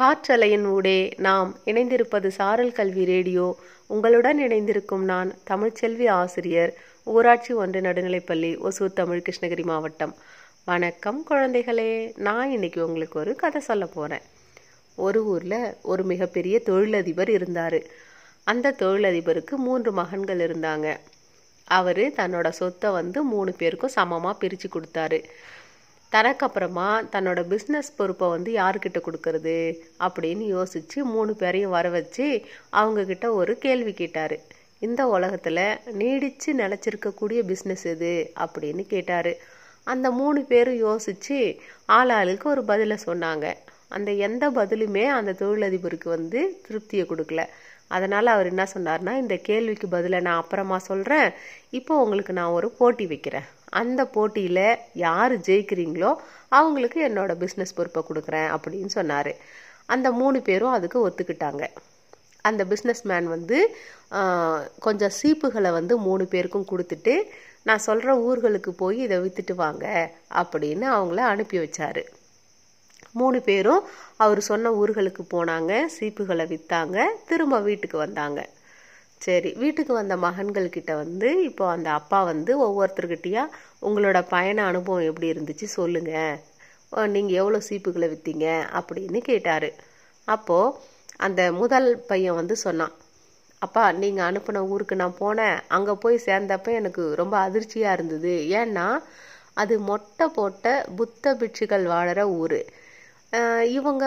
காற்றலையின் ஊடே நாம் இணைந்திருப்பது சாரல் கல்வி ரேடியோ. உங்களுடன் இணைந்திருக்கும் நான் தமிழ்ச்செல்வி ஆசிரியர் ஊராட்சி ஒன்று நடுநிலைப்பள்ளி ஒசூர் தமிழ் கிருஷ்ணகிரி மாவட்டம். வணக்கம் குழந்தைகளே. நான் இன்னைக்கு உங்களுக்கு ஒரு கதை சொல்ல போகிறேன் ஒரு ஊரில் ஒரு மிகப்பெரிய தொழிலதிபர் இருந்தார். அந்த தொழிலதிபருக்கு மூன்று மகன்கள் இருந்தாங்க. அவர் தன்னோட சொத்தை வந்து மூணு பேருக்கும் சமமாக பிரித்து கொடுத்தாரு. தனக்கு அப்புறமா தன்னோட பிஸ்னஸ் பொறுப்பை வந்து யாருக்கிட்ட கொடுக்கறது அப்படின்னு யோசித்து மூணு பேரையும் வர வச்சு அவங்கக்கிட்ட ஒரு கேள்வி கேட்டார். இந்த உலகத்தில் நீடித்து நிலச்சிருக்கக்கூடிய பிஸ்னஸ் எது அப்படின்னு கேட்டார். அந்த மூணு பேரும் யோசித்து ஆளாளுக்கு ஒரு பதிலை சொன்னாங்க. அந்த எந்த பதிலுமே அந்த தொழிலதிபருக்கு வந்து திருப்தியை கொடுக்கல. அதனால் அவர் என்ன சொன்னார்னா இந்த கேள்விக்கு பதிலை நான் அப்புறமா சொல்கிறேன் இப்போ உங்களுக்கு நான் ஒரு போட்டி வைக்கிறேன். அந்த போட்டியில் யார் ஜெயிக்கிறீங்களோ அவங்களுக்கு என்னோட பிஸ்னஸ் பொறுப்பை கொடுக்குறேன் அப்படின்னு சொன்னார். அந்த மூணு பேரும் அதுக்கு ஒத்துக்கிட்டாங்க. அந்த பிஸ்னஸ் மேன் வந்து கொஞ்சம் சீப்புகளை வந்து மூணு பேருக்கும் கொடுத்துட்டு நான் சொல்கிற ஊர்களுக்கு போய் இதை விற்றுட்டு வாங்க அப்படின்னு அவங்கள அனுப்பி வச்சார். மூணு பேரும் அவர் சொன்ன ஊர்களுக்கு போனாங்க சீப்புகளை விற்றாங்க திரும்ப வீட்டுக்கு வந்தாங்க. சரி வீட்டுக்கு வந்த மகன்கள் கிட்ட வந்து இப்போ அந்த அப்பா வந்து ஒவ்வொருத்தர்கிட்டயா உங்களோட பயண அனுபவம் எப்படி இருந்துச்சு? சொல்லுங்க. நீங்கள் எவ்வளோ சீப்புகளை விற்றீங்க அப்படின்னு கேட்டார். அப்போது அந்த முதல் பையன் வந்து சொன்னான் அப்பா நீங்கள் அனுப்பின ஊருக்கு நான் போனேன். அங்கே போய் சேர்ந்தப்ப எனக்கு ரொம்ப அதிர்ச்சியாக இருந்தது. ஏன்னா அது மொட்டை போட்ட புத்த பிட்சுகள் வாழற ஊர். இவங்க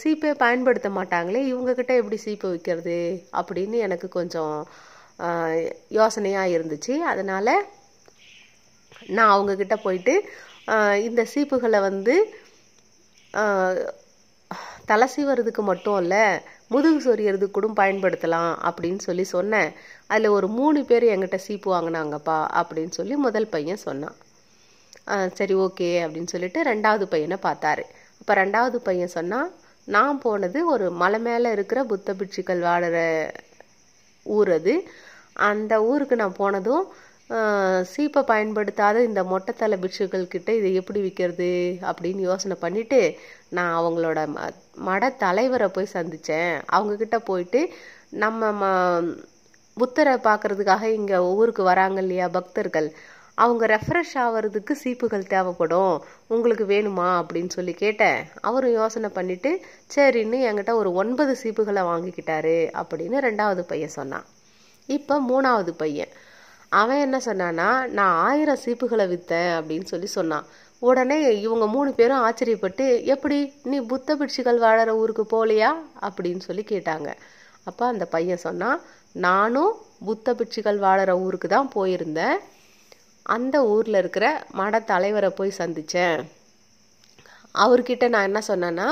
சீப்பே பயன்படுத்த மாட்டாங்களே இவங்கக்கிட்ட எப்படி சீப்பை வைக்கிறது அப்படின்னு எனக்கு கொஞ்சம் யோசனையாக இருந்துச்சு. அதனால் நான் அவங்கக்கிட்ட போயிட்டு இந்த சீப்புகளை வந்து தலை சீவறதுக்கு மட்டும் இல்லை முதுகு சொரியறதுக்கு கூட பயன்படுத்தலாம் அப்படின்னு சொல்லி சொன்னேன். அதில் ஒரு மூணு பேர் என்கிட்ட சீப்பு வாங்கினாங்கப்பா அப்படின்னு சொல்லி முதல் பையன் சொன்னான். சரி ஓகே அப்படின்னு சொல்லிட்டு ரெண்டாவது பையனை பார்த்தாரு. இப்போ ரெண்டாவது பையன் சொன்னால் நான் போனது ஒரு மலை மேலே இருக்கிற புத்த பிட்சுக்கள் வாடுற ஊர் அது. அந்த ஊருக்கு நான் போனதும் சீப்பை பயன்படுத்தாத இந்த மொட்டைத்தலை பிட்சுகள் கிட்ட இதை எப்படி விற்கிறது அப்படின்னு யோசனை பண்ணிட்டு நான் அவங்களோட மட தலைவரை போய் சந்தித்தேன் அவங்கக்கிட்ட போயிட்டு நம்ம ம புத்தரை பார்க்கறதுக்காக இங்கே ஊருக்கு வராங்க இல்லையா பக்தர்கள் அவங்க ரெஃப்ரெஷ் ஆகிறதுக்கு சீப்புகள் தேவைப்படும். உங்களுக்கு வேணுமா? அப்படின்னு சொல்லி கேட்டேன். அவரும் யோசனை பண்ணிட்டு சரின்னு என்கிட்ட ஒரு ஒன்பது சீப்புகளை வாங்கிக்கிட்டாரு அப்படின்னு ரெண்டாவது பையன் சொன்னான். இப்போ மூணாவது பையன். அவன் என்ன சொன்னான்னா நான் ஆயிரம் சீப்புகளை விற்றேன் அப்படின்னு சொல்லி சொன்னான். உடனே இவங்க மூணு பேரும் ஆச்சரியப்பட்டு எப்படி? நீ புத்த பிட்சுகள் வாழற ஊருக்கு போகலையா அப்படின்னு சொல்லி கேட்டாங்க. அப்போ அந்த பையன் சொன்னான் நானும் புத்த பிட்சுகள் வாழற ஊருக்கு தான் போயிருந்தேன். அந்த ஊரில் இருக்கிற மட தலைவரை போய் சந்தித்தேன் அவர்கிட்ட நான் என்ன சொன்னேன்னா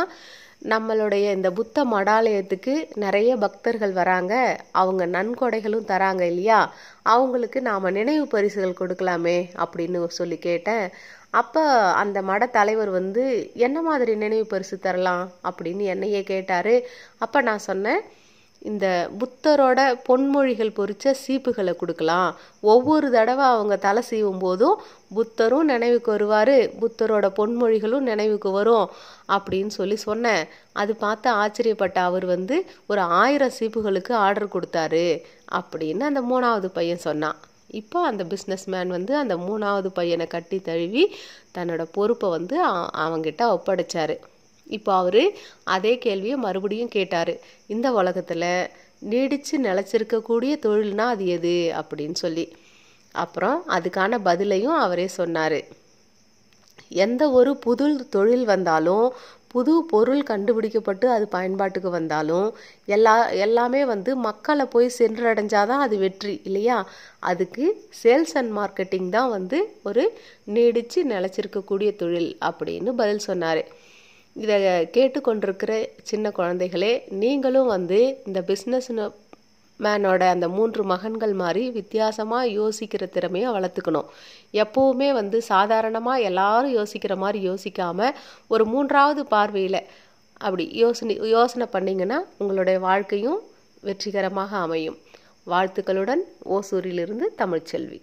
நம்மளுடைய இந்த புத்த மடாலயத்துக்கு நிறைய பக்தர்கள் வராங்க அவங்க நன்கொடைகளும் தராங்க இல்லையா? அவங்களுக்கு நாம் நினைவு பரிசுகள் கொடுக்கலாமே அப்படின்னு சொல்லி கேட்டேன். அப்போ அந்த மட தலைவர் வந்து என்ன மாதிரி நினைவு பரிசு தரலாம்? அப்படின்னு என்னையே கேட்டார். அப்போ நான் சொன்னேன் இந்த புத்தரோட பொன்மொழிகள் பொறிச்ச சீப்புகளை கொடுக்கலாம். ஒவ்வொரு தடவை அவங்க தலை சீவும் போதும் புத்தரும் நினைவுக்கு வருவார் புத்தரோட பொன்மொழிகளும் நினைவுக்கு வரும் அப்படின்னு சொல்லி சொன்னேன். அது பார்த்து ஆச்சரியப்பட்ட அவர் வந்து ஒரு ஆயிரம் சீப்புகளுக்கு ஆர்டர் கொடுத்தாரு அப்படின்னு அந்த மூணாவது பையன் சொன்னான். இப்போ அந்த பிஸ்னஸ்மேன் வந்து அந்த மூணாவது பையனை கட்டி தழுவி தன்னோட பொறுப்பை வந்து அவங்கிட்ட ஒப்படைச்சாரு. இப்போ அவர் அதே கேள்வியை மறுபடியும் கேட்டார். இந்த உலகத்தில் நீடித்து நிலச்சிருக்கக்கூடிய தொழில்னா அது எது? அப்படின்னு சொல்லி. அப்புறம் அதுக்கான பதிலையும் அவரே சொன்னார். எந்த ஒரு புது தொழில் வந்தாலும் புது பொருள் கண்டுபிடிக்கப்பட்டு அது பயன்பாட்டுக்கு வந்தாலும் எல்லா எல்லாமே வந்து மக்களை போய் சென்றடைஞ்சாதான் அது வெற்றி இல்லையா? அதுக்கு சேல்ஸ் அண்ட் மார்க்கெட்டிங் தான் வந்து ஒரு நீடித்து நிலச்சிருக்கக்கூடிய தொழில் அப்படின்னு பதில் சொன்னார். இதை கேட்டுக்கொண்டிருக்கிற சின்ன குழந்தைகளே நீங்களும் வந்து இந்த பிஸ்னஸ் மேனோட அந்த மூன்று மகன்கள் மாதிரி வித்தியாசமாக யோசிக்கிற திறமையை வளர்த்துக்கணும். எப்போவுமே வந்து சாதாரணமாக எல்லாரும் யோசிக்கிற மாதிரி யோசிக்காமல் ஒரு மூன்றாவது பார்வையில் அப்படி யோசனை யோசனை பண்ணிங்கன்னா உங்களுடைய வாழ்க்கையும் வெற்றிகரமாக அமையும். வாழ்த்துக்களுடன் ஓசூரிலிருந்து தமிழ்ச்செல்வி.